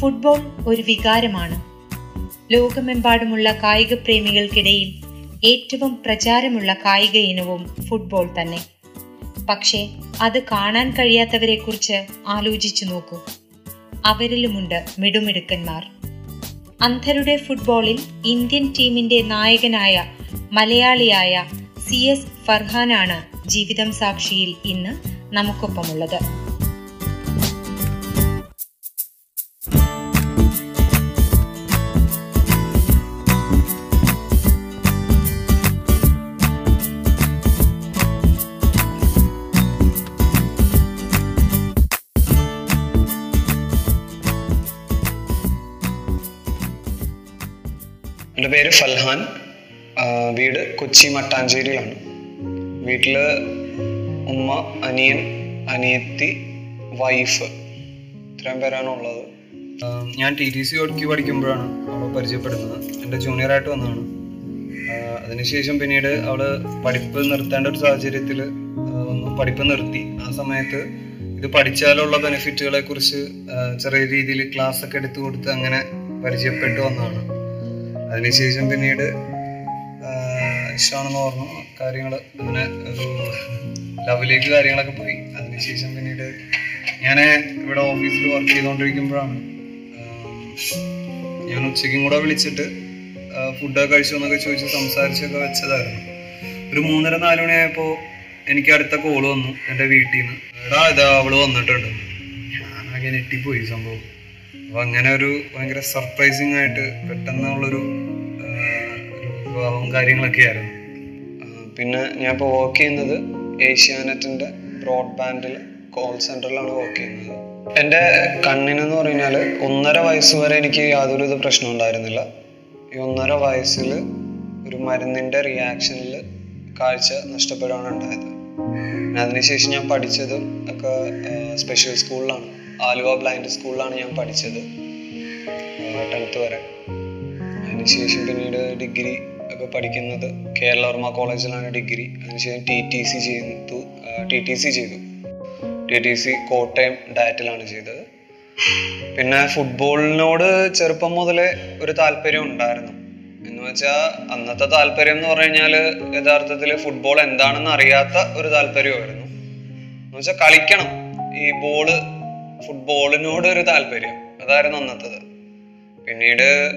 Football ഒരു വികാരമാണ്. ലോകമെമ്പാടുമുള്ള കായിക പ്രേമികൾക്കിടയിൽ ഏറ്റവും പ്രചാരമുള്ള കായിക ഇനവും ഫുട്ബോൾ തന്നെ. പക്ഷേ അത് കാണാൻ കഴിയാത്തവരെക്കുറിച്ച് ആലോചിച്ചു നോക്കൂ. അവരിലുമുണ്ട് മിടുമിടുക്കന്മാർ. അന്ധരുടെ ഫുട്ബോളിൽ ഇന്ത്യൻ ടീമിന്റെ നായകനായ മലയാളിയായ സി എസ് ഫർഹാനാണ് ജീവിതം സാക്ഷിയിൽ ഇന്ന് നമുക്കൊപ്പമുള്ളത്. പേര് ഫൽഹാൻ. വീട് കൊച്ചി മട്ടാഞ്ചേരിയിലാണ്. വീട്ടിൽ ഉമ്മ അനിയൻ അനിയത്തി വൈഫ് ഇത്രയും പേരാണ് ഉള്ളത്. ഞാൻ ടി ടി സി ഒടുക്കി പഠിക്കുമ്പോഴാണ് അവളെ പരിചയപ്പെടുന്നത്. എന്റെ ജൂനിയറായിട്ട് വന്നതാണ്. അതിനുശേഷം പിന്നീട് അവൾ പഠിപ്പ് നിർത്തേണ്ട ഒരു സാഹചര്യത്തിൽ ഒന്ന് പഠിപ്പ് നിർത്തി. ആ സമയത്ത് ഇത് പഠിച്ചാലുള്ള ബെനിഫിറ്റുകളെ കുറിച്ച് ചെറിയ രീതിയിൽ ക്ലാസ് ഒക്കെ എടുത്തു കൊടുത്ത് അങ്ങനെ പരിചയപ്പെട്ടു വന്നതാണ്. അതിനുശേഷം പിന്നീട് ഇഷ്ടമാണെന്ന് പറഞ്ഞു. കാര്യങ്ങൾ അങ്ങനെ ഒരു ലവിലേക്ക് കാര്യങ്ങളൊക്കെ പോയി. അതിനുശേഷം പിന്നീട് ഞാൻ ഇവിടെ ഓഫീസിൽ വർക്ക് ചെയ്തുകൊണ്ടിരിക്കുമ്പോഴാണ് ഞാൻ ഉച്ചയ്ക്കും കൂടെ വിളിച്ചിട്ട് ഫുഡൊക്കെ കഴിച്ചു എന്നൊക്കെ ചോദിച്ച് സംസാരിച്ചൊക്കെ വെച്ചതായിരുന്നു. ഒരു മൂന്നര നാല് മണിയായപ്പോൾ എനിക്ക് അടുത്ത കോൾ വന്നു എന്റെ വീട്ടിൽ നിന്ന് എടാ ഇതാ അവൾ വന്നിട്ടുണ്ട്. ഞാനാകെ ഞെട്ടിപ്പോയി സംഭവം. അപ്പൊ അങ്ങനെ ഒരു ഭയങ്കര സർപ്രൈസിങ് ആയിട്ട് പെട്ടെന്നുള്ളൊരു വിവാഹവും കാര്യങ്ങളൊക്കെ ആയിരുന്നു. പിന്നെ ഞാൻ ഇപ്പോൾ വർക്ക് ചെയ്യുന്നത് ഏഷ്യാനെറ്റിന്റെ ബ്രോഡ്ബാൻഡിൽ കോൾ സെന്ററിലാണ് വർക്ക് ചെയ്യുന്നത്. എന്റെ കണ്ണിനെന്ന് പറഞ്ഞാൽ ഒന്നര വയസ്സ് വരെ എനിക്ക് യാതൊരുവിധ പ്രശ്നം ഉണ്ടായിരുന്നില്ല. ഈ ഒന്നര വയസ്സിൽ ഒരു മരുന്നിന്റെ റിയാക്ഷനിൽ കാഴ്ച നഷ്ടപ്പെടുകയാണ് ഉണ്ടായത്. അതിനുശേഷം ഞാൻ പഠിച്ചതും ഒക്കെ സ്പെഷ്യൽ സ്കൂളിലാണ് ആലുവ ബ്ലൈൻഡ് സ്കൂളിലാണ് ഞാൻ പഠിച്ചത്. ടെൻത്ത് വരെ. അതിനുശേഷം പിന്നീട് ഡിഗ്രി ഒക്കെ പഠിക്കുന്നത് കേരളവർമ്മ കോളേജിലാണ് ഡിഗ്രി അതിനുശേഷം ടി ടി സി ചെയ്തു. ടി ടി സി ചെയ്തു. ടി ടി സി കോട്ടയം ഡയറ്റിലാണ് ചെയ്തത്. പിന്നെ ഫുട്ബോളിനോട് ചെറുപ്പം മുതലേ ഒരു താല്പര്യം ഉണ്ടായിരുന്നു. എന്ന് വെച്ചാൽ അന്നത്തെ താല്പര്യം എന്ന് പറഞ്ഞു കഴിഞ്ഞാൽ യഥാർത്ഥത്തിൽ ഫുട്ബോൾ എന്താണെന്ന് അറിയാത്ത ഒരു താല്പര്യമായിരുന്നു. എന്ന് വെച്ചാൽ കളിക്കണം. ഈ ബോൾ ഫുട്ബോളിനോട് ഒരു താല്പര്യം. അതായിരുന്നു അന്നത്തത്. പിന്നീട്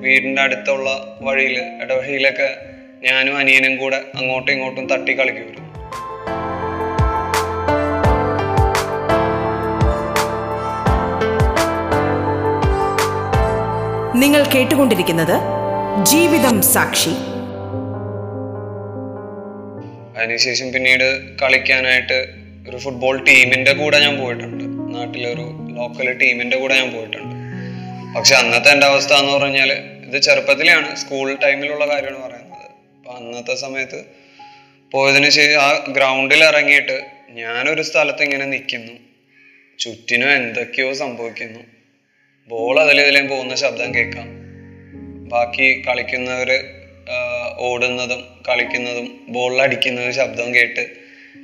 വീടിന്റെ വീടിന്റെ അടുത്തുള്ള വഴിയിൽ ഇടവഴിയിലൊക്കെ ഞാനും അനിയനും കൂടെ അങ്ങോട്ടും ഇങ്ങോട്ടും തട്ടി കളിക്കുമായിരുന്നു. നിങ്ങൾ കേട്ടുകൊണ്ടിരിക്കുന്നത് ജീവിതം സാക്ഷി. അതിനുശേഷം പിന്നീട് കളിക്കാനായിട്ട് ഒരു ഫുട്ബോൾ ടീമിന്റെ കൂടെ ഞാൻ പോയിട്ടുണ്ട്. നാട്ടിലൊരു ലോക്കൽ ടീമിന്റെ കൂടെ ഞാൻ പോയിട്ടുണ്ട്. പക്ഷെ അന്നത്തെ എന്റെ അവസ്ഥ എന്ന് പറഞ്ഞാൽ ഇത് ചെറുപ്പത്തിലാണ് സ്കൂൾ ടൈമിലുള്ള കാര്യമാണ് പറയുന്നത്. അപ്പൊ അന്നത്തെ സമയത്ത് പോയതിന് ശേഷം ആ ഗ്രൗണ്ടിൽ ഇറങ്ങിയിട്ട് ഞാനൊരു സ്ഥലത്ത് ഇങ്ങനെ നിൽക്കുന്നു ചുറ്റിനും എന്തൊക്കെയോ സംഭവിക്കുന്നു. ബോൾ അതിലേതിലേയും പോകുന്ന ശബ്ദം കേൾക്കാം. ബാക്കി കളിക്കുന്നവർ ഓടുന്നതും കളിക്കുന്നതും ബോളിൽ അടിക്കുന്നതും ശബ്ദം കേട്ട്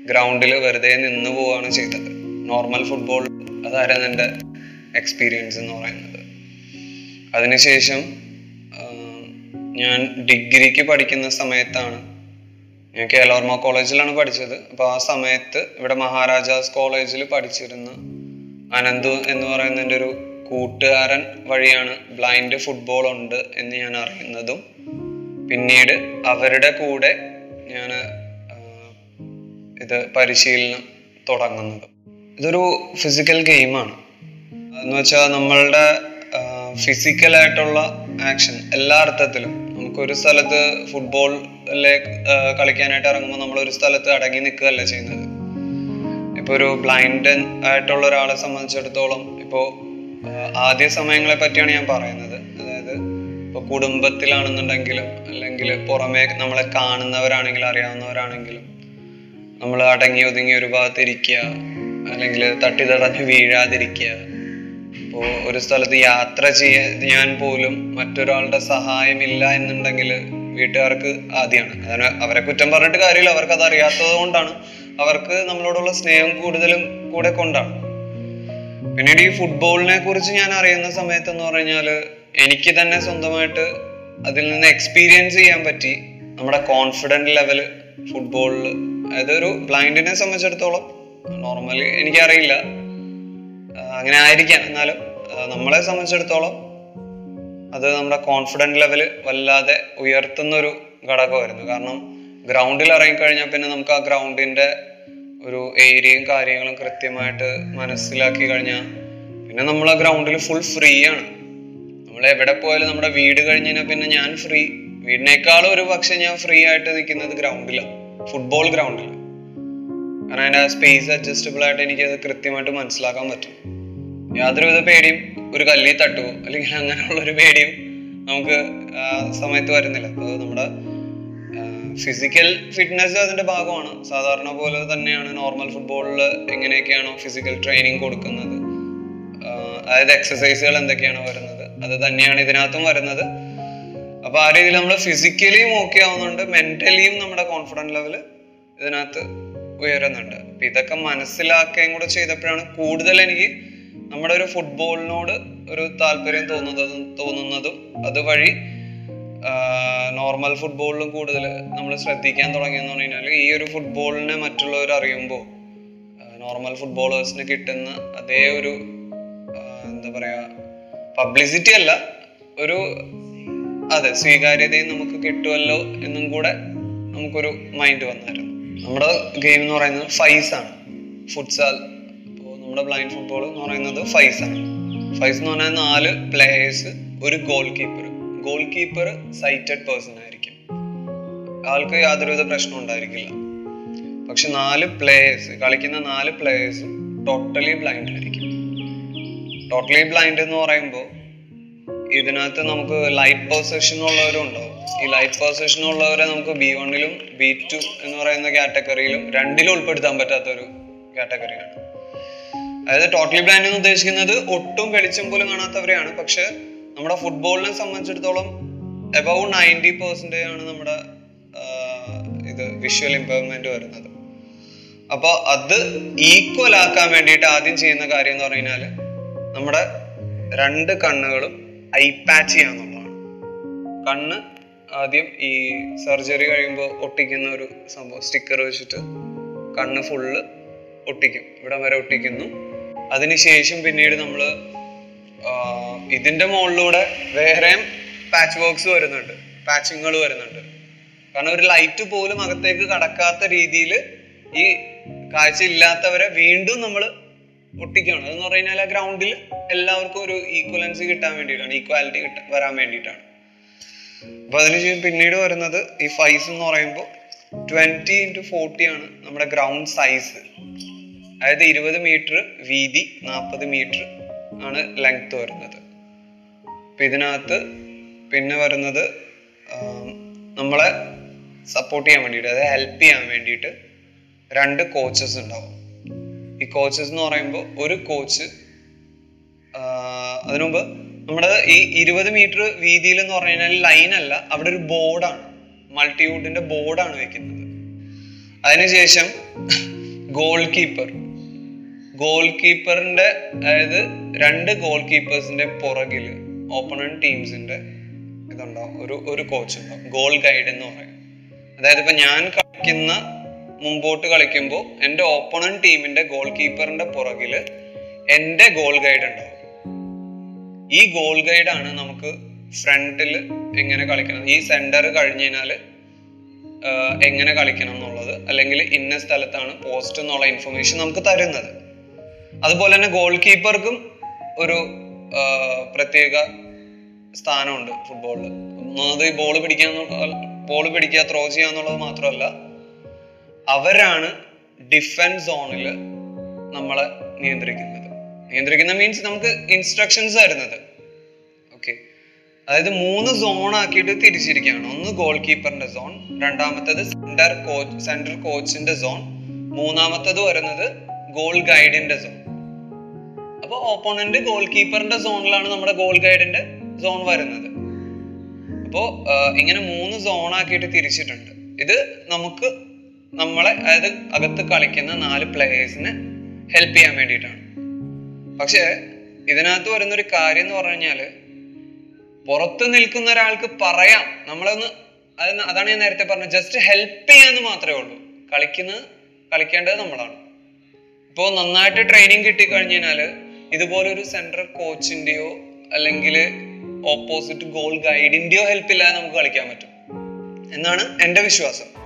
ഗ്രൗണ്ടിൽ വെറുതെ നിന്ന് പോവുകയാണ് ചെയ്തത്. നോർമൽ ഫുട്ബോൾ അതായിരുന്നു എന്റെ എക്സ്പീരിയൻസ് എന്ന് പറയുന്നത്? അതിനുശേഷം ഞാൻ ഡിഗ്രിക്ക് പഠിക്കുന്ന സമയത്താണ് ഞാൻ കേരളവർമ്മ കോളേജിലാണ് പഠിച്ചത്. അപ്പോൾ ആ സമയത്ത് ഇവിടെ മഹാരാജാസ് കോളേജിൽ പഠിച്ചിരുന്ന അനന്തു എന്ന് പറയുന്ന എന്റെ ഒരു കൂട്ടുകാരൻ വഴിയാണ് ബ്ലൈൻഡ് ഫുട്ബോൾ ഉണ്ട് എന്ന് ഞാൻ അറിയുന്നതും. പിന്നീട് അവരുടെ കൂടെ ഞാൻ ഇത് പരിശീലനം തുടങ്ങുന്നത്. ഇതൊരു ഫിസിക്കൽ ഗെയിമാണ് എന്ന് വെച്ചാൽ നമ്മളുടെ ഫിസിക്കലായിട്ടുള്ള ആക്ഷൻ എല്ലാ അർത്ഥത്തിലും നമുക്കൊരു സ്ഥലത്ത് ഫുട്ബോളിലെ കളിക്കാനായിട്ട് ഇറങ്ങുമ്പോൾ നമ്മൾ ഒരു സ്ഥലത്ത് അടങ്ങി നിൽക്കുകയല്ല ചെയ്യുന്നത്. ഇപ്പൊ ഒരു ബ്ലൈൻഡ് ആയിട്ടുള്ള ഒരാളെ സംബന്ധിച്ചിടത്തോളം ഇപ്പോൾ ആദ്യ സമയങ്ങളെ പറ്റിയാണ് ഞാൻ പറയുന്നത്. അതായത് ഇപ്പോൾ കുടുംബത്തിലാണെന്നുണ്ടെങ്കിലും അല്ലെങ്കിൽ പുറമേ നമ്മളെ കാണുന്നവരാണെങ്കിലും അറിയാവുന്നവരാണെങ്കിലും നമ്മൾ അടങ്ങി ഒതുങ്ങി ഒരു ഭാഗത്ത് ഇരിക്കുക അല്ലെങ്കിൽ തട്ടിത്തടഞ്ഞ് വീഴാതിരിക്കുക. ഇപ്പോൾ ഒരു സ്ഥലത്ത് യാത്ര ചെയ്യാൻ പോലും മറ്റൊരാളുടെ സഹായമില്ല എന്നുണ്ടെങ്കിൽ വീട്ടുകാർക്ക് ആദ്യമാണ് അതിന് അവരെ കുറ്റം പറഞ്ഞിട്ട് കാര്യമില്ല അവർക്ക് അത് അറിയാത്തത് കൊണ്ടാണ് അവർക്ക് നമ്മളോടുള്ള സ്നേഹം കൂടുതലും കൂടെ കൊണ്ടാണ്. പിന്നീട് ഈ ഫുട്ബോളിനെ കുറിച്ച് ഞാൻ അറിയുന്ന സമയത്ത് എന്ന് പറഞ്ഞാൽ എനിക്ക് തന്നെ സ്വന്തമായിട്ട് അതിൽ നിന്ന് എക്സ്പീരിയൻസ് ചെയ്യാൻ പറ്റി. നമ്മുടെ കോൺഫിഡന്റ് ലെവൽ ഫുട്ബോളിൽ അതായത് ഒരു ബ്ലൈൻഡിനെ സംബന്ധിച്ചിടത്തോളം നോർമലി എനിക്കറിയില്ല. അങ്ങനെ ആയിരിക്കാം. എന്നാലും നമ്മളെ സംബന്ധിച്ചിടത്തോളം അത് നമ്മുടെ കോൺഫിഡന്റ് ലെവൽ വല്ലാതെ ഉയർത്തുന്ന ഒരു ഘടകമായിരുന്നു. കാരണം ഗ്രൗണ്ടിൽ ഇറങ്ങിക്കഴിഞ്ഞാൽ പിന്നെ നമുക്ക് ആ ഗ്രൗണ്ടിന്റെ ഒരു ഏരിയയും കാര്യങ്ങളും കൃത്യമായിട്ട് മനസ്സിലാക്കി കഴിഞ്ഞാൽ പിന്നെ നമ്മൾ ആ ഗ്രൗണ്ടിൽ ഫുൾ ഫ്രീ ആണ്. നമ്മൾ എവിടെ പോയാലും നമ്മുടെ വീട് കഴിഞ്ഞ് കഴിഞ്ഞാൽ പിന്നെ ഞാൻ ഫ്രീ വീടിനേക്കാളും ഒരു പക്ഷെ ഞാൻ ഫ്രീ ആയിട്ട് നിൽക്കുന്നത് ഗ്രൗണ്ടിലാണ് ഫുട്ബോൾ ഗ്രൗണ്ടിൽ കാരണം അതിന്റെ ആ സ്പേസ് അഡ്ജസ്റ്റബിൾ ആയിട്ട് എനിക്ക് അത് കൃത്യമായിട്ട് മനസ്സിലാക്കാൻ പറ്റും. യാതൊരുവിധ പേടിയും ഒരു കല്ലിൽ തട്ടുവോ അല്ലെങ്കിൽ അങ്ങനെയുള്ള ഒരു പേടിയും നമുക്ക് ആ സമയത്ത് വരുന്നില്ല. അത് നമ്മുടെ ഫിസിക്കൽ ഫിറ്റ്നസ് അതിന്റെ ഭാഗമാണ്. സാധാരണ പോലെ തന്നെയാണ് നോർമൽ ഫുട്ബോളിൽ എങ്ങനെയൊക്കെയാണോ ഫിസിക്കൽ ട്രെയിനിങ് കൊടുക്കുന്നത്. അതായത് എക്സസൈസുകൾ എന്തൊക്കെയാണോ വരുന്നത്. അത് തന്നെയാണ് ഇതിനകത്തും വരുന്നത്. അപ്പൊ ആ രീതിയിൽ നമ്മൾ ഫിസിക്കലിയും ഓക്കെ ആവുന്നുണ്ട് മെന്റലിയും നമ്മുടെ കോൺഫിഡൻസ് ലെവൽ ഇതിനകത്ത് ഉയരുന്നുണ്ട്. അപ്പൊ ഇതൊക്കെ മനസ്സിലാക്കുകയും കൂടെ ചെയ്തപ്പോഴാണ് കൂടുതൽ എനിക്ക് നമ്മുടെ ഒരു ഫുട്ബോളിനോട് ഒരു താല്പര്യം തോന്നുന്നതും തോന്നുന്നതും അതുവഴി നോർമൽ ഫുട്ബോളിലും കൂടുതൽ നമ്മൾ ശ്രദ്ധിക്കാൻ തുടങ്ങിയെന്ന് പറഞ്ഞു കഴിഞ്ഞാൽ ഈ ഒരു ഫുട്ബോളിനെ മറ്റുള്ളവർ അറിയുമ്പോൾ നോർമൽ ഫുട്ബോളേഴ്സിന് കിട്ടുന്ന അതേ ഒരു എന്താ പറയുക പബ്ലിസിറ്റി അല്ല ഒരു അതെ സ്വീകാര്യതയും നമുക്ക് കിട്ടുമല്ലോ എന്നും കൂടെ നമുക്കൊരു മൈൻഡ് വന്നായിരുന്നു. നമ്മുടെ ഗെയിം എന്ന് പറയുന്നത് ഫൈസ് ആണ്. ഫുട്സാൽ ഇപ്പോൾ നമ്മുടെ ബ്ലൈൻഡ് ഫുട്ബോൾ എന്ന് പറയുന്നത് ഫൈസ് ആണ്. ഫൈസ് എന്ന് പറഞ്ഞാൽ നാല് പ്ലേയേഴ്സ് ഒരു goal keeper goal keeper sighted person ആയിരിക്കും. ആൾക്ക് യാതൊരുവിധ പ്രശ്നം ഉണ്ടായിരിക്കില്ല. പക്ഷെ നാല് പ്ലേയേഴ്സ് കളിക്കുന്ന നാല് പ്ലേയേഴ്സും ടോട്ടലി ബ്ലൈൻഡ് ആയിരിക്കും ടോട്ടലി ബ്ലൈൻഡ് എന്ന് പറയുമ്പോൾ ഇതിനകത്ത് നമുക്ക് ലൈറ്റ് പെർസെപ്ഷൻ ഉള്ളവരും ഉണ്ടാവും ഈ ലൈറ്റ് പെർസെപ്ഷൻ ഉള്ളവരെ നമുക്ക് ബി വണ്ണിലും ബി ടു എന്ന് പറയുന്ന കാറ്റഗറിയിലും രണ്ടിലും ഉൾപ്പെടുത്താൻ പറ്റാത്ത ഒരു കാറ്റഗറിയാണ് അതായത് ടോട്ടലി ബ്ലൈൻഡ് എന്ന് ഉദ്ദേശിക്കുന്നത് ഒട്ടും വെളിച്ചം പോലും കാണാത്തവരെയാണ്. പക്ഷെ നമ്മുടെ ഫുട്ബോളിനെ സംബന്ധിച്ചിടത്തോളം എബവ് നയന്റി പെർസെന്റേജ് ആണ് നമ്മുടെ ഇത് വിഷ്വൽ ഇമ്പയർമെന്റ് വരുന്നത്. അപ്പോൾ അത് ഈക്വൽ ആക്കാൻ വേണ്ടിയിട്ട് ആദ്യം ചെയ്യുന്ന കാര്യം എന്ന് പറഞ്ഞു കഴിഞ്ഞാൽ നമ്മുടെ രണ്ട് കണ്ണുകളും ഐ പാച്ച് ചെയ്യാന്നുള്ളതാണ്. കണ്ണ് ആദ്യം ഈ സർജറി കഴിയുമ്പോൾ ഒട്ടിക്കുന്ന ഒരു സംഭവം സ്റ്റിക്കർ വെച്ചിട്ട് കണ്ണ് ഫുള്ള് ഒട്ടിക്കും ഇവിടം വരെ ഒട്ടിക്കുന്നു. അതിനുശേഷം പിന്നീട് നമ്മൾ ഇതിന്റെ മുകളിലൂടെ വേറെയും പാച്ച് വർക്ക്സ് വരുന്നുണ്ട് പാച്ചിങ്ങുകൾ വരുന്നുണ്ട്. കാരണം ഒരു ലൈറ്റ് പോലും അകത്തേക്ക് കടക്കാത്ത രീതിയിൽ ഈ കാഴ്ച ഇല്ലാത്തവരെ വീണ്ടും നമ്മൾ ഒട്ടിക്കുകയാണ് അതെന്ന് പറഞ്ഞു കഴിഞ്ഞാൽ ആ ഗ്രൗണ്ടിൽ എല്ലാവർക്കും ഒരു ഈക്വലൻസ് കിട്ടാൻ വേണ്ടിയിട്ടാണ്. ഈക്വാലിറ്റി കിട്ടാൻ വരാൻ വേണ്ടിയിട്ടാണ്. അപ്പൊ അതിനുശേഷം പിന്നീട് വരുന്നത് ഈ ഫൈസ് എന്ന് പറയുമ്പോൾ ട്വന്റി ഇന്റു ഫോർട്ടി ആണ് നമ്മുടെ ഗ്രൗണ്ട് സൈസ് അതായത് ഇരുപത് മീറ്റർ വീതി നാൽപ്പത് മീറ്റർ ആണ് ലെങ്ത് വരുന്നത്. അപ്പൊ ഇതിനകത്ത് പിന്നെ വരുന്നത് നമ്മളെ സപ്പോർട്ട് ചെയ്യാൻ വേണ്ടിയിട്ട് അതായത് ഹെൽപ്പ് ചെയ്യാൻ വേണ്ടിയിട്ട് രണ്ട് കോച്ചസ് ഉണ്ടാവും. ഈ കോച്ചസ് എന്ന് പറയുമ്പോൾ ഒരു കോച്ച് അതിനുമുമ്പ് നമ്മുടെ ഈ ഇരുപത് മീറ്റർ വീതിയിൽ എന്ന് പറഞ്ഞു കഴിഞ്ഞാൽ ലൈൻ അല്ല അവിടെ ഒരു ബോർഡാണ് മൾട്ടിവുഡിന്റെ ബോർഡാണ് വെക്കുന്നത്. അതിനുശേഷം ഗോൾ കീപ്പർ ഗോൾ കീപ്പറിന്റെ അതായത് രണ്ട് ഗോൾ കീപ്പേഴ്സിന്റെ പുറകിൽ ഓപ്പണന്റ് ടീംസിന്റെ ഇതുണ്ടാവും. ഒരു ഒരു കോച്ച് ഉണ്ടാവും. ഗോൾ ഗൈഡ് എന്ന് പറയും. അതായത് ഇപ്പൊ ഞാൻ കളിക്കുന്ന മുമ്പോട്ട് കളിക്കുമ്പോൾ എന്റെ ഓപ്പണൻ ടീമിന്റെ ഗോൾ കീപ്പറിന്റെ പുറകിൽ എന്റെ ഗോൾ ഗൈഡ് ഉണ്ടാവും. ഈ ഗോൾ ഗൈഡാണ് നമുക്ക് ഫ്രണ്ടിൽ എങ്ങനെ കളിക്കണം? ഈ സെന്റർ കഴിഞ്ഞ് കഴിഞ്ഞാൽ എങ്ങനെ കളിക്കണം എന്നുള്ളത് അല്ലെങ്കിൽ ഇന്ന സ്ഥലത്താണ് പോസ്റ്റ് എന്നുള്ള ഇൻഫർമേഷൻ നമുക്ക് തരുന്നത്. അതുപോലെ തന്നെ ഗോൾ കീപ്പർക്കും ഒരു പ്രത്യേക സ്ഥാനമുണ്ട് ഫുട്ബോളിൽ ഒന്നാമത് ഈ ബോൾ പിടിക്കാൻ ബോൾ പിടിക്കുക ത്രോ ചെയ്യുക എന്നുള്ളത് മാത്രമല്ല അവരാണ് ഡിഫൻസ് സോണിൽ നമ്മളെ നിയന്ത്രിക്കുന്നത്. നിയന്ത്രിക്കുന്ന മീൻസ് നമുക്ക് ഇൻസ്ട്രക്ഷൻസ് തരുന്നത് ഓക്കെ അതായത് മൂന്ന് സോൺ ആക്കിയിട്ട് തിരിച്ചിരിക്കുകയാണ്. ഒന്ന് ഗോൾ കീപ്പറിന്റെ സോൺ രണ്ടാമത്തത് സെന്റർ കോച്ച് സെന്റർ കോച്ചിന്റെ സോൺ മൂന്നാമത്തത് വരുന്നത് ഗോൾ ഗൈഡിന്റെ സോൺ അപ്പോൾ ഓപ്പോണന്റ് ഗോൾ കീപ്പറിന്റെ സോണിലാണ് നമ്മുടെ ഗോൾ ഗൈഡിന്റെ സോൺ വരുന്നത്. അപ്പോൾ ഇങ്ങനെ മൂന്ന് സോൺ ആക്കിയിട്ട് തിരിച്ചിട്ടുണ്ട്. ഇത് നമുക്ക് നമ്മളെ അതായത് അകത്ത് കളിക്കുന്ന നാല് പ്ലേയേഴ്സിനെ ഹെൽപ്പ് ചെയ്യാൻ വേണ്ടിയിട്ടാണ്. പക്ഷേ ഇതിനകത്ത് വരുന്ന ഒരു കാര്യം എന്ന് പറഞ്ഞു കഴിഞ്ഞാൽ പുറത്ത് നിൽക്കുന്ന ഒരാൾക്ക് പറയാം. നമ്മളൊന്ന് അത് അതാണ് ഞാൻ നേരത്തെ പറഞ്ഞത്. ജസ്റ്റ് ഹെൽപ്പ് ചെയ്യാന്ന് മാത്രമേ ഉള്ളൂ. കളിക്കുന്ന കളിക്കേണ്ടത് നമ്മളാണ്. ഇപ്പോൾ നന്നായിട്ട് ട്രെയിനിങ് കിട്ടിക്കഴിഞ്ഞാൽ കഴിഞ്ഞാൽ ഇതുപോലൊരു സെൻട്രൽ കോച്ചിന്റെയോ അല്ലെങ്കിൽ ഓപ്പോസിറ്റ് ഗോൾ ഗൈഡിന്റെയോ ഹെൽപ്പ് ഇല്ലാതെ നമുക്ക് കളിക്കാൻ പറ്റും. എന്നാണ് എന്റെ വിശ്വാസം.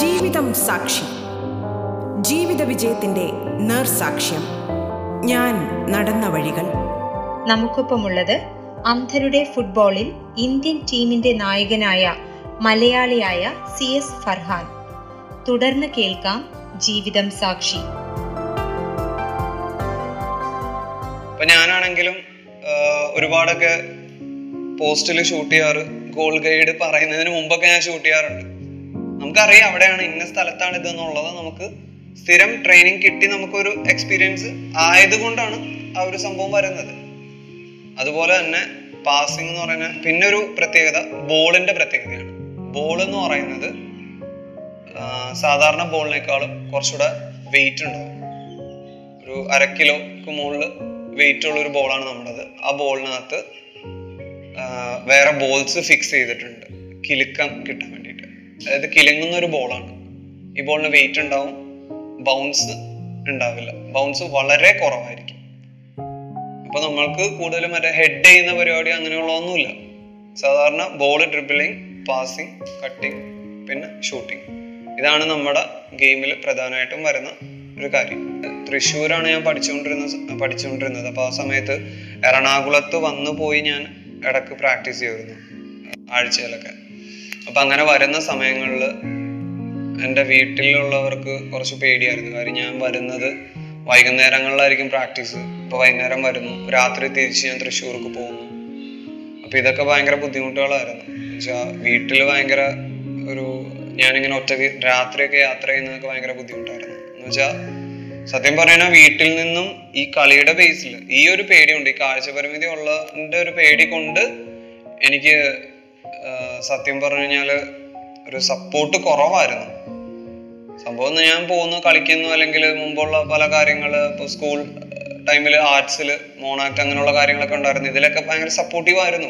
ജീവിതം സാക്ഷി. ജീവിത വിജയത്തിന്റെ നേർസാക്ഷ്യം. ഞാൻ നടന്ന വഴികൾ. നമുക്കൊപ്പമുള്ളത് അന്ധരുടെ ഫുട്ബോളിൽ ഇന്ത്യൻ ടീമിന്റെ നായകനായ മലയാളിയായ സി എസ് ഫർഹാൻ. തുടർന്ന് കേൾക്കാം ജീവിതം സാക്ഷി. ഇപ്പൊ ഞാനാണെങ്കിലും ഒരുപാടൊക്കെ പോസ്റ്റിൽ ഷൂട്ട് ചെയ്യാറ് ഗോൾ ഗൈഡ് പറയുന്നതിന് മുമ്പൊക്കെ ഞാൻ ഷൂട്ട് ചെയ്യാറുണ്ട്. നമുക്കറിയാം അവിടെയാണ് ഇന്ന സ്ഥലത്താണ് ഇത് എന്നുള്ളത് നമുക്ക് സ്ഥിരം ട്രെയിനിങ് കിട്ടി നമുക്കൊരു എക്സ്പീരിയൻസ് ആയതുകൊണ്ടാണ് ആ ഒരു സംഭവം വരുന്നത്. അതുപോലെ തന്നെ പാസിംഗ് എന്ന് പറയുന്ന പിന്നെ ഒരു പ്രത്യേകത ബോളിന്റെ പ്രത്യേകതയാണ്. ബോൾ എന്ന് പറയുന്നത് സാധാരണ ബോളിനേക്കാളും കുറച്ചുകൂടെ വെയിറ്റ് ഉണ്ടാവും. ഒരു അര കിലോക്ക് മുകളിൽ വെയിറ്റ് ഉള്ള ഒരു ബോളാണ് നമ്മുടേത് ആ ബോളിനകത്ത് വേറെ ബോൾസ് ഫിക്സ് ചെയ്തിട്ടുണ്ട്. കിലുക്കം കിട്ടാൻ അതായത് കിലങ്ങുന്ന ഒരു ബോളാണ് ഈ ബോളിന് വെയിറ്റ് ഉണ്ടാവും ബൗൺസ് ഉണ്ടാവില്ല. ബൗൺസ് വളരെ കുറവായിരിക്കും. അപ്പൊ നമ്മൾക്ക് കൂടുതലും മറ്റേ ഹെഡ് ചെയ്യുന്ന പരിപാടി അങ്ങനെയുള്ള ഒന്നുമില്ല സാധാരണ ബോൾ ഡ്രിബിളിങ് പാസിങ് കട്ടിങ് പിന്നെ ഷൂട്ടിങ് ഇതാണ് നമ്മുടെ ഗെയിമിൽ പ്രധാനമായിട്ടും വരുന്ന ഒരു കാര്യം. തൃശ്ശൂരാണ് ഞാൻ പഠിച്ചുകൊണ്ടിരുന്ന പഠിച്ചുകൊണ്ടിരുന്നത്. അപ്പോൾ ആ സമയത്ത് എറണാകുളത്ത് വന്നു പോയി ഞാൻ ഇടയ്ക്ക് പ്രാക്ടീസ് ചെയ്തിരുന്നു. ആഴ്ചയിലൊക്കെ. അപ്പം അങ്ങനെ വരുന്ന സമയങ്ങളിൽ എന്റെ വീട്ടിലുള്ളവർക്ക് കുറച്ച് പേടിയായിരുന്നു. കാര്യം ഞാൻ വരുന്നത് വൈകുന്നേരങ്ങളിലായിരിക്കും പ്രാക്ടീസ് ഇപ്പോൾ വൈകുന്നേരം വരുന്നു. രാത്രി തിരിച്ച് ഞാൻ തൃശ്ശൂർക്ക് പോകുന്നു. അപ്പൊ ഇതൊക്കെ ഭയങ്കര ബുദ്ധിമുട്ടുകളായിരുന്നു. എന്നുവെച്ചാൽ വീട്ടിൽ ഭയങ്കര ഒരു ഞാനിങ്ങനെ ഒറ്റയ്ക്ക് രാത്രിയൊക്കെ യാത്ര ചെയ്യുന്നതൊക്കെ ഭയങ്കര ബുദ്ധിമുട്ടായിരുന്നു. എന്ന് വെച്ചാൽ സത്യം പറയണ വീട്ടിൽ നിന്നും ഈ കളിയുടെ ബേസിൽ ഈ ഒരു പേടിയുണ്ട്. ഈ കാഴ്ച പരിമിതി ഉള്ളതിന്റെ ഒരു പേടി കൊണ്ട് എനിക്ക് സത്യം പറഞ്ഞു കഴിഞ്ഞാൽ ഒരു സപ്പോർട്ട് കുറവായിരുന്നു. സംഭവം ഞാൻ പോകുന്നു കളിക്കുന്നു അല്ലെങ്കിൽ മുമ്പുള്ള പല കാര്യങ്ങൾ ഇപ്പോൾ സ്കൂൾ ടൈമിൽ ആർട്സിൽ മോണാക്ട് അങ്ങനെയുള്ള കാര്യങ്ങളൊക്കെ ഉണ്ടായിരുന്നു. ഇതിലൊക്കെ ഭയങ്കര സപ്പോർട്ടീവ് ആയിരുന്നു.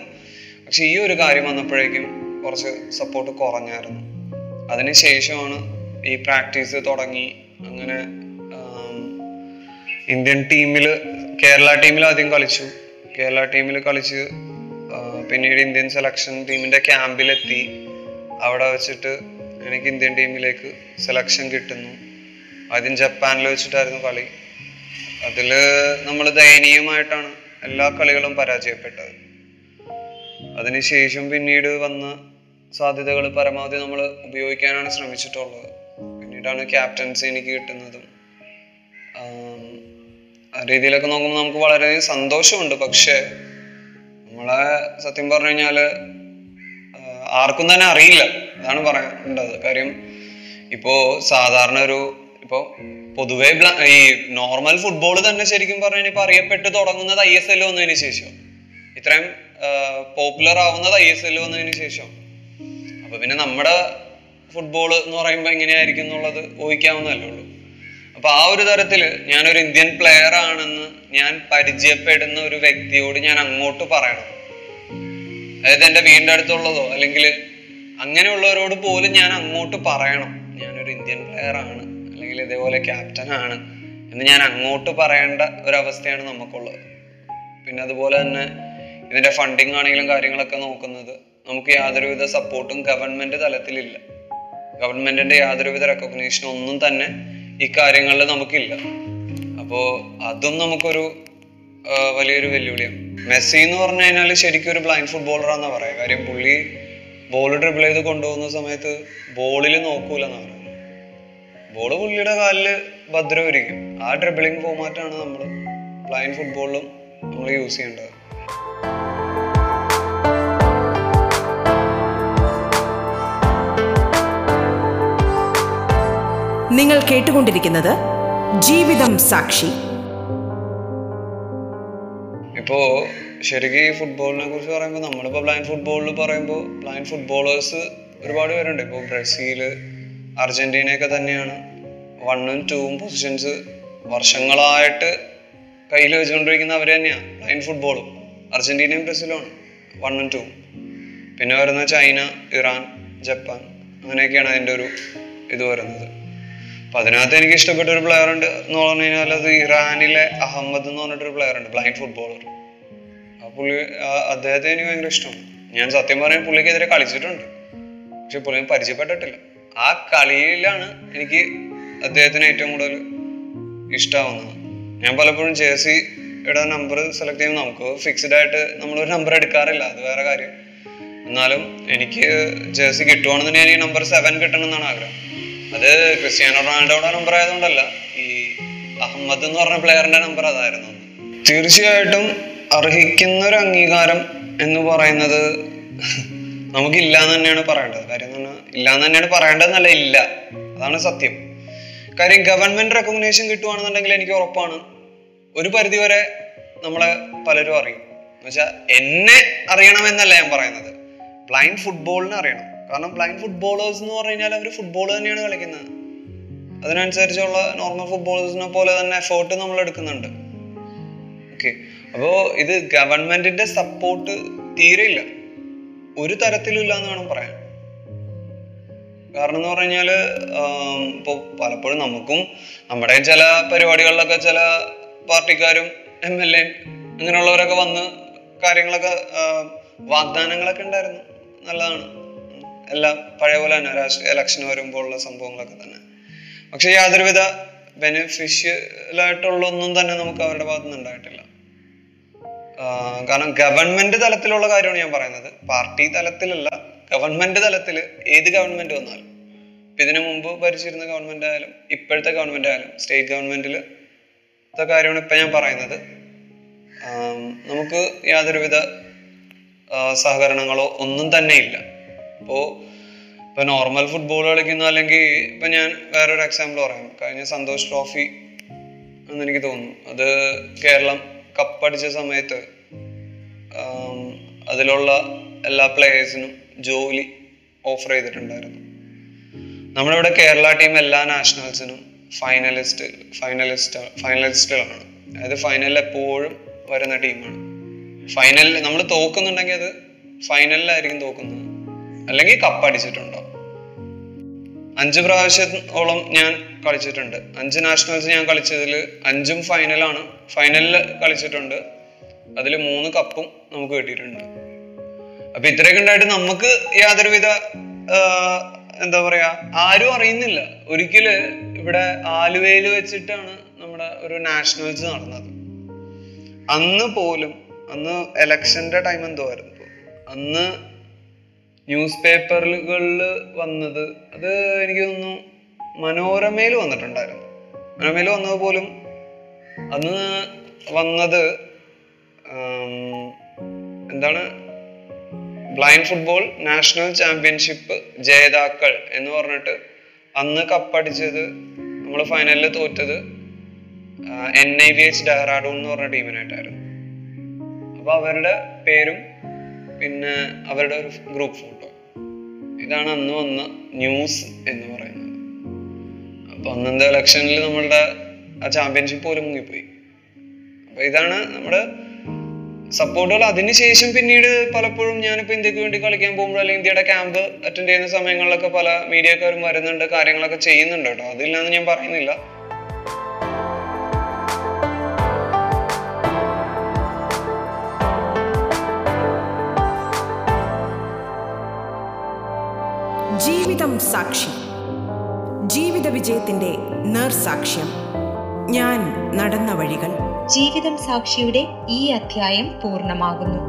പക്ഷെ ഈ ഒരു കാര്യം വന്നപ്പോഴേക്കും കുറച്ച് സപ്പോർട്ട് കുറഞ്ഞായിരുന്നു. അതിന് ശേഷമാണ് ഈ പ്രാക്ടീസ് തുടങ്ങി. അങ്ങനെ ഇന്ത്യൻ ടീമിൽ കേരള ടീമിൽ ആദ്യം കളിച്ചു. കേരള ടീമിൽ കളിച്ച് പിന്നീട് ഇന്ത്യൻ സെലക്ഷൻ ടീമിന്റെ ക്യാമ്പിലെത്തി അവിടെ വെച്ചിട്ട് എനിക്ക് ഇന്ത്യൻ ടീമിലേക്ക് സെലക്ഷൻ കിട്ടുന്നു. ആദ്യം ജപ്പാനിൽ വെച്ചിട്ടായിരുന്നു കളി. അതിൽ നമ്മൾ ദയനീയമായിട്ടാണ് എല്ലാ കളികളും പരാജയപ്പെട്ടത്. അതിനുശേഷം പിന്നീട് വന്ന സാധ്യതകൾ പരമാവധി നമ്മൾ ഉപയോഗിക്കാനാണ് ശ്രമിച്ചിട്ടുള്ളത്. പിന്നീടാണ് ക്യാപ്റ്റൻസി എനിക്ക് കിട്ടുന്നതും. ആ രീതിയിലൊക്കെ നോക്കുമ്പോൾ നമുക്ക് വളരെ സന്തോഷമുണ്ട്. പക്ഷേ നമ്മളെ സത്യം പറഞ്ഞു കഴിഞ്ഞാൽ ആർക്കും തന്നെ അറിയില്ല. അതാണ് പറയേണ്ടത്. കാര്യം ഇപ്പോ സാധാരണ ഒരു ഇപ്പോ പൊതുവേ ഈ നോർമൽ ഫുട്ബോൾ തന്നെ ശരിക്കും പറഞ്ഞാൽ ഇപ്പൊ അറിയപ്പെട്ട് തുടങ്ങുന്നത് ഐ എസ് എൽ വന്നതിന് ശേഷം. ഇത്രയും പോപ്പുലർ ആവുന്നത് ഐ എസ് എൽ വന്നതിന് ശേഷം. അപ്പൊ പിന്നെ നമ്മുടെ ഫുട്ബോൾ എന്ന് പറയുമ്പോൾ എങ്ങനെയായിരിക്കും എന്നുള്ളത് ഊഹിക്കാവുന്നതല്ലേ ഉള്ളൂ. അപ്പൊ ആ ഒരു തരത്തിൽ ഞാനൊരു ഇന്ത്യൻ പ്ലെയർ ആണെന്ന് ഞാൻ പരിചയപ്പെടുന്ന ഒരു വ്യക്തിയോട് ഞാൻ അങ്ങോട്ട് പറയണം. അതായത് എന്റെ വീടിന്റെ അടുത്തുള്ളതോ അല്ലെങ്കിൽ അങ്ങനെയുള്ളവരോട് പോലും ഞാൻ അങ്ങോട്ട് പറയണം. ഞാനൊരു ഇന്ത്യൻ പ്ലെയർ ആണ് അല്ലെങ്കിൽ ഇതേപോലെ ക്യാപ്റ്റൻ ആണ് എന്ന് ഞാൻ അങ്ങോട്ട് പറയേണ്ട ഒരവസ്ഥയാണ് നമുക്കുള്ളത്. പിന്നെ അതുപോലെ തന്നെ ഇതിന്റെ ഫണ്ടിങ് ആണെങ്കിലും കാര്യങ്ങളൊക്കെ നോക്കുന്നത് നമുക്ക് യാതൊരുവിധ സപ്പോർട്ടും ഗവൺമെന്റ് തലത്തിലില്ല. ഗവൺമെന്റിന്റെ യാതൊരുവിധ റെക്കഗ്നീഷനും ഒന്നും തന്നെ ഈ കാര്യങ്ങളിൽ നമുക്കില്ല. അപ്പോൾ അതും നമുക്കൊരു വലിയൊരു വെല്ലുവിളിയാണ്. മെസ്സി എന്ന് പറഞ്ഞു കഴിഞ്ഞാൽ ശരിക്കും ഒരു ബ്ലൈൻഡ് ഫുട്ബോളറാന്നാ പറയാ. കാര്യം പുള്ളി ബോൾ ഡ്രിബിൾ ചെയ്ത് കൊണ്ടുപോകുന്ന സമയത്ത് ബോളിൽ നോക്കൂലെന്നാ പറയുന്നത് ബോൾ പുള്ളിയുടെ കാലിൽ ഭദ്രമായിരിക്കും. ആ ഡ്രിബിളിംഗ് ഫോമാറ്റാണ് നമ്മൾ ബ്ലൈൻഡ് ഫുട്ബോളിലും നമ്മൾ യൂസ് ചെയ്യേണ്ടത്. നിങ്ങൾ കേട്ടുകൊണ്ടിരിക്കുന്നത് ജീവിതം സാക്ഷി. ഇപ്പോ ശരിക്കും ഈ ഫുട്ബോളിനെ കുറിച്ച് പറയുമ്പോൾ നമ്മളിപ്പോൾ ബ്ലൈൻഡ് ഫുട്ബോളിൽ പറയുമ്പോൾ ബ്ലൈൻഡ് ഫുട്ബോളേഴ്സ് ഒരുപാട് പേരുണ്ട്. ഇപ്പോൾ ബ്രസീൽ അർജന്റീനയൊക്കെ തന്നെയാണ്. വണ്ണും ടൂവും പൊസിഷൻസ് വർഷങ്ങളായിട്ട് കയ്യിൽ വെച്ചുകൊണ്ടിരിക്കുന്ന അവർ തന്നെയാണ് ബ്ലൈൻഡ് ഫുട്ബോളും അർജന്റീനയും ബ്രസീലുമാണ്. വണ്ണും ടൂവും പിന്നെ വരുന്ന ചൈന ഇറാൻ ജപ്പാൻ അങ്ങനെയൊക്കെയാണ് അതിന്റെ ഒരു ഇത് വരുന്നത്. അപ്പൊ അതിനകത്ത് എനിക്ക് ഇഷ്ടപ്പെട്ട ഒരു പ്ലെയർ ഉണ്ട് എന്ന് പറഞ്ഞു കഴിഞ്ഞാൽ അത് ഇറാനിലെ അഹമ്മദ് എന്ന് പറഞ്ഞിട്ടൊരു പ്ലെയർ ഉണ്ട് ബ്ലൈൻഡ് ഫുട്ബോളർ പുള്ളി അദ്ദേഹത്തെ എനിക്ക് ഭയങ്കര ഇഷ്ടമാണ്. ഞാൻ സത്യം പറയാൻ പുള്ളിക്കെതിരെ കളിച്ചിട്ടുണ്ട്. പക്ഷെ പുള്ളി പരിചയപ്പെട്ടിട്ടില്ല. ആ കളിയിലാണ് എനിക്ക് അദ്ദേഹത്തിന് ഏറ്റവും കൂടുതൽ ഇഷ്ടമാവുന്നത് ഞാൻ പലപ്പോഴും ജേഴ്സി ഇടാൻ നമ്പർ സെലക്ട് ചെയ്യുമ്പോൾ നമുക്ക് ഫിക്സ്ഡ് ആയിട്ട് നമ്മളൊരു നമ്പർ എടുക്കാറില്ല. അത് വേറെ കാര്യം. എന്നാലും എനിക്ക് ജേഴ്സി കിട്ടുവാണെന്നുണ്ടെങ്കിൽ എനിക്ക് നമ്പർ സെവൻ കിട്ടണം എന്നാണ് ആഗ്രഹം. അത് ക്രിസ്ത്യാനോ റൊണാൾഡോയുടെ നമ്പർ ആയതുകൊണ്ടല്ല ഈ അഹമ്മദ് എന്ന് പറഞ്ഞ പ്ലെയറിന്റെ നമ്പർ അതായിരുന്നു. തീർച്ചയായിട്ടും അർഹിക്കുന്ന ഒരു അംഗീകാരം എന്ന് പറയുന്നത് നമുക്കില്ല എന്ന് തന്നെയാണ് പറയേണ്ടത്. കാര്യം ഇല്ല എന്ന് തന്നെയാണ് പറയേണ്ടതെന്നല്ല ഇല്ല. അതാണ് സത്യം. കാര്യം ഗവൺമെന്റ് റെക്കഗ്നേഷൻ കിട്ടുവാണെന്നുണ്ടെങ്കിൽ എനിക്ക് ഉറപ്പാണ്. ഒരു പരിധിവരെ നമ്മളെ പലരും അറിയും. എന്നുവെച്ചാൽ എന്നെ അറിയണമെന്നല്ല ഞാൻ പറയുന്നത്. ബ്ലൈൻഡ് ഫുട്ബോളിനെ അറിയണം. കാരണം ബ്ലൈൻഡ് ഫുട്ബോളേഴ്സ് എന്ന് പറഞ്ഞു കഴിഞ്ഞാൽ അവർ ഫുട്ബോൾ തന്നെയാണ് കളിക്കുന്നത്. അതിനനുസരിച്ചുള്ള നോർമൽ ഫുട്ബോളേഴ്സിനെ പോലെ തന്നെ എഫേർട്ട് നമ്മൾ എടുക്കുന്നുണ്ട് ഓക്കെ അപ്പോ ഇത് ഗവൺമെന്റിന്റെ സപ്പോർട്ട് തീരെ ഇല്ല ഒരു തരത്തിലില്ല എന്ന് വേണം പറയാൻ. കാരണം എന്ന് പറഞ്ഞു കഴിഞ്ഞാൽ ഇപ്പോൾ പലപ്പോഴും നമുക്കും നമ്മുടെ ചില പരിപാടികളിലൊക്കെ ചില പാർട്ടിക്കാരും എം എൽ എ അങ്ങനെയുള്ളവരൊക്കെ വന്ന് കാര്യങ്ങളൊക്കെ വാഗ്ദാനങ്ങളൊക്കെ ഉണ്ടായിരുന്നു. നല്ലതാണ്. എല്ലാം പഴയ പോലെ തന്നെ രാഷ്ട്രീയ ഇലക്ഷൻ വരുമ്പോഴുള്ള സംഭവങ്ങളൊക്കെ തന്നെ. പക്ഷെ യാതൊരുവിധ ബെനിഫിഷ്യലായിട്ടുള്ള ഒന്നും തന്നെ നമുക്ക് അവരുടെ ഭാഗത്തുനിന്ന് ഉണ്ടായിട്ടില്ല. കാരണം ഗവൺമെന്റ് തലത്തിലുള്ള കാര്യമാണ് ഞാൻ പറയുന്നത്. പാർട്ടി തലത്തിലല്ല ഗവൺമെന്റ് തലത്തിൽ ഏത് ഗവൺമെന്റ് വന്നാലും. ഇതിനു മുമ്പ് ഭരിച്ചിരുന്ന ഗവൺമെന്റ് ആയാലും ഇപ്പോഴത്തെ ഗവൺമെന്റ് ആയാലും സ്റ്റേറ്റ് ഗവൺമെന്റിൽ കാര്യമാണ് ഇപ്പൊ ഞാൻ പറയുന്നത്. നമുക്ക് യാതൊരുവിധ സഹകരണങ്ങളോ ഒന്നും തന്നെ ഇല്ല. ഇപ്പോ ഇപ്പൊ നോർമൽ ഫുട്ബോൾ കളിക്കുന്ന അല്ലെങ്കിൽ ഇപ്പൊ ഞാൻ വേറൊരു എക്സാമ്പിൾ പറയാം. കഴിഞ്ഞ സന്തോഷ് ട്രോഫി എന്ന് എനിക്ക് തോന്നുന്നു. അത് കേരളം കപ്പടിച്ച സമയത്ത് അതിലുള്ള എല്ലാ പ്ലേയേഴ്സിനും ജോലി ഓഫർ ചെയ്തിട്ടുണ്ടായിരുന്നു. നമ്മുടെ ഇവിടെ കേരള ടീം എല്ലാ നാഷണൽസിനും ഫൈനലിസ്റ്റ് ഫൈനലിസ്റ്റ് ഫൈനലിസ്റ്റുകളാണ് അതായത് ഫൈനലിൽ എപ്പോഴും വരുന്ന ടീമാണ് ഫൈനലിൽ നമ്മൾ തോക്കുന്നുണ്ടെങ്കിൽ അത് ഫൈനലിലായിരിക്കും തോക്കുന്നത്. അല്ലെങ്കിൽ കപ്പടിച്ചിട്ടുണ്ടോ? അഞ്ച് പ്രാവശ്യത്തോളം ഞാൻ കളിച്ചിട്ടുണ്ട്. അഞ്ച് നാഷണൽസ് ഞാൻ കളിച്ചതിൽ അഞ്ചും ഫൈനലാണ് ഫൈനലിൽ കളിച്ചിട്ടുണ്ട്. അതിൽ മൂന്ന് കപ്പും നമുക്ക് കിട്ടിയിട്ടുണ്ട്. അപ്പൊ ഇത്രയൊക്കെ ഉണ്ടായിട്ട് നമുക്ക് യാതൊരുവിധ എന്താ പറയാ ആരും അറിയുന്നില്ല. ഒരിക്കൽ ഇവിടെ ആലുവയിൽ വെച്ചിട്ടാണ് നമ്മുടെ ഒരു നാഷണൽസ് നടന്നത്. അന്ന് പോലും അന്ന് എലക്ഷന്റെ ടൈം എന്തോ ആയിരുന്നു. അന്ന് ന്യൂസ് പേപ്പറുകളിൽ വന്നത്. അത് എനിക്ക് തോന്നുന്നു മനോരമയിൽ വന്നിട്ടുണ്ടായിരുന്നു. മനോരമയിൽ വന്നത് പോലും അന്ന് വന്നത് എന്താണ്? ബ്ലൈൻഡ് ഫുട്ബോൾ നാഷണൽ ചാമ്പ്യൻഷിപ്പ് ജേതാക്കൾ എന്ന് പറഞ്ഞിട്ട് അന്ന് കപ്പടിച്ചത് നമ്മൾ ഫൈനലിൽ തോറ്റത് N I V H Dehradun എന്ന് പറഞ്ഞ ടീമിനായിട്ടായിരുന്നു. അപ്പൊ അവരുടെ പേരും പിന്നെ അവരുടെ ഒരു ഗ്രൂപ്പ് ഫോട്ടോ ഇതാണ് അന്ന് വന്ന ന്യൂസ് എന്ന് പറയുന്നത്. അപ്പൊ അന്നത്തെ ഇലക്ഷനിൽ നമ്മളുടെ ആ ചാമ്പ്യൻഷിപ്പ് പോലും മുങ്ങിപ്പോയി. അപ്പൊ ഇതാണ് നമ്മുടെ സപ്പോർട്ടുകൾ അതിനുശേഷം പിന്നീട് പലപ്പോഴും ഞാനിപ്പോ ഇന്ത്യയ്ക്ക് വേണ്ടി കളിക്കാൻ പോകുമ്പോൾ അല്ലെങ്കിൽ ഇന്ത്യയുടെ ക്യാമ്പ് അറ്റൻഡ് ചെയ്യുന്ന സമയങ്ങളിലൊക്കെ പല മീഡിയക്കാരും വരുന്നുണ്ട് കാര്യങ്ങളൊക്കെ ചെയ്യുന്നുണ്ട് കേട്ടോ. അതില്ലാന്ന് ഞാൻ പറയുന്നില്ല. ജീവിതം സാക്ഷി. ജീവിത വിജയത്തിന്റെ നേർസാക്ഷ്യം. ഞാൻ നടന്ന വഴികൾ. ജീവിതം സാക്ഷിയുടെ ഈ അധ്യായം പൂർണമാകുന്നു.